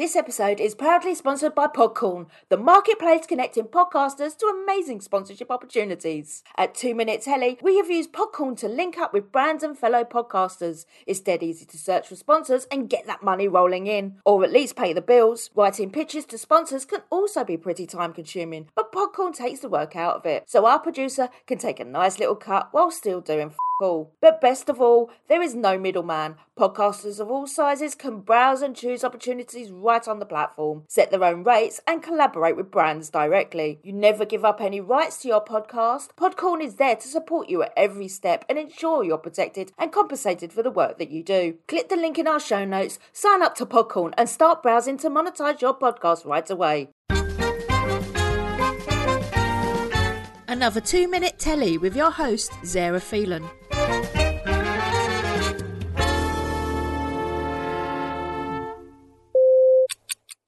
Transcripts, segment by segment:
This episode is proudly sponsored by Podcorn, the marketplace connecting podcasters to amazing sponsorship opportunities. At Two Minute Telly, we have used Podcorn to link up with brands and fellow podcasters. It's dead easy to search for sponsors and get that money rolling in, or at least pay the bills. Writing pitches to sponsors can also be pretty time consuming, but Podcorn takes the work out of it, so our producer can take a nice little cut while still doing But best of all, there is no middleman. Podcasters of all sizes can browse and choose opportunities right on the platform, set their own rates, and collaborate with brands directly. You never give up any rights to your podcast. Podcorn is there to support you at every step and ensure you're protected and compensated for the work that you do. Click the link in our show notes, sign up to Podcorn, and start browsing to monetize your podcast right away. Another two minute telly with your host, Zara Phelan. Thank you.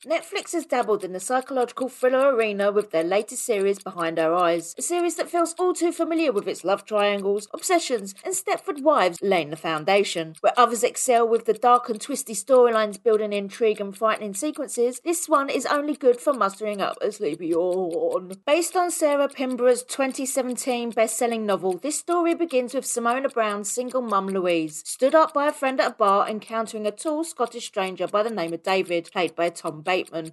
Netflix has dabbled in the psychological thriller arena with their latest series, Behind Her Eyes, a series that feels all too familiar with its love triangles, obsessions, and Stepford wives laying the foundation. Where others excel with the dark and twisty storylines building intrigue and frightening sequences, this one is only good for mustering up a sleepy yawn. Based on Sarah Pinborough's 2017 best-selling novel, this story begins with Simona Brown's single mum Louise, stood up by a friend at a bar encountering a tall Scottish stranger by the name of David, played by Tom Bates.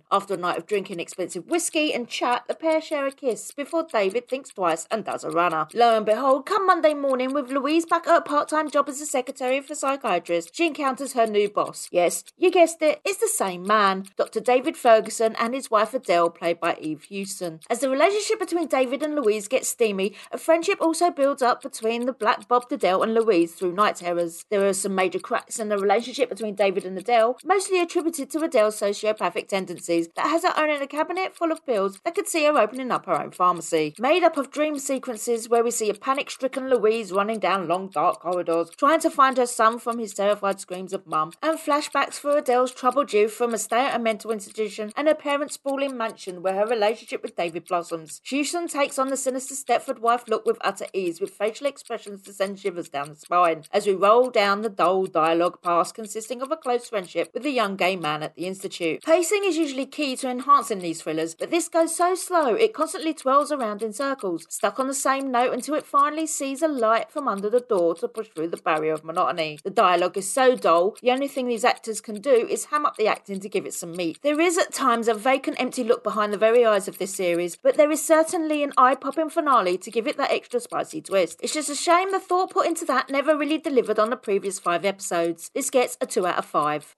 After a night of drinking expensive whiskey and chat, the pair share a kiss before David thinks twice and does a runner. Lo and behold, come Monday morning, with Louise back at her part time job as a secretary for psychiatrist, she encounters her new boss. Yes, you guessed it, it's the same man, Dr. David Ferguson and his wife Adele, played by Eve Hewson. As the relationship between David and Louise gets steamy, a friendship also builds up between the black Bob Adele and Louise through night terrors. There are some major cracks in the relationship between David and Adele, mostly attributed to Adele's sociopathic tendencies that has her own in a cabinet full of pills that could see her opening up her own pharmacy. Made up of dream sequences where we see a panic stricken Louise running down long dark corridors, trying to find her son from his terrified screams of mum, and flashbacks for Adele's troubled youth from a stay at a mental institution and her parents' sprawling mansion where her relationship with David blossoms. Hewson takes on the sinister Stepford wife look with utter ease, with facial expressions to send shivers down the spine, as we roll down the dull dialogue past consisting of a close friendship with the young gay man at the Institute. Pacing is usually key to enhancing these thrillers, but this goes so slow it constantly twirls around in circles, stuck on the same note until it finally sees a light from under the door to push through the barrier of monotony. The dialogue is so dull, the only thing these actors can do is ham up the acting to give it some meat. There is at times a vacant, empty look behind the very eyes of this series, but there is certainly an eye popping finale to give it that extra spicy twist. It's just a shame the thought put into that never really delivered on the previous five episodes. This gets a 2 out of 5.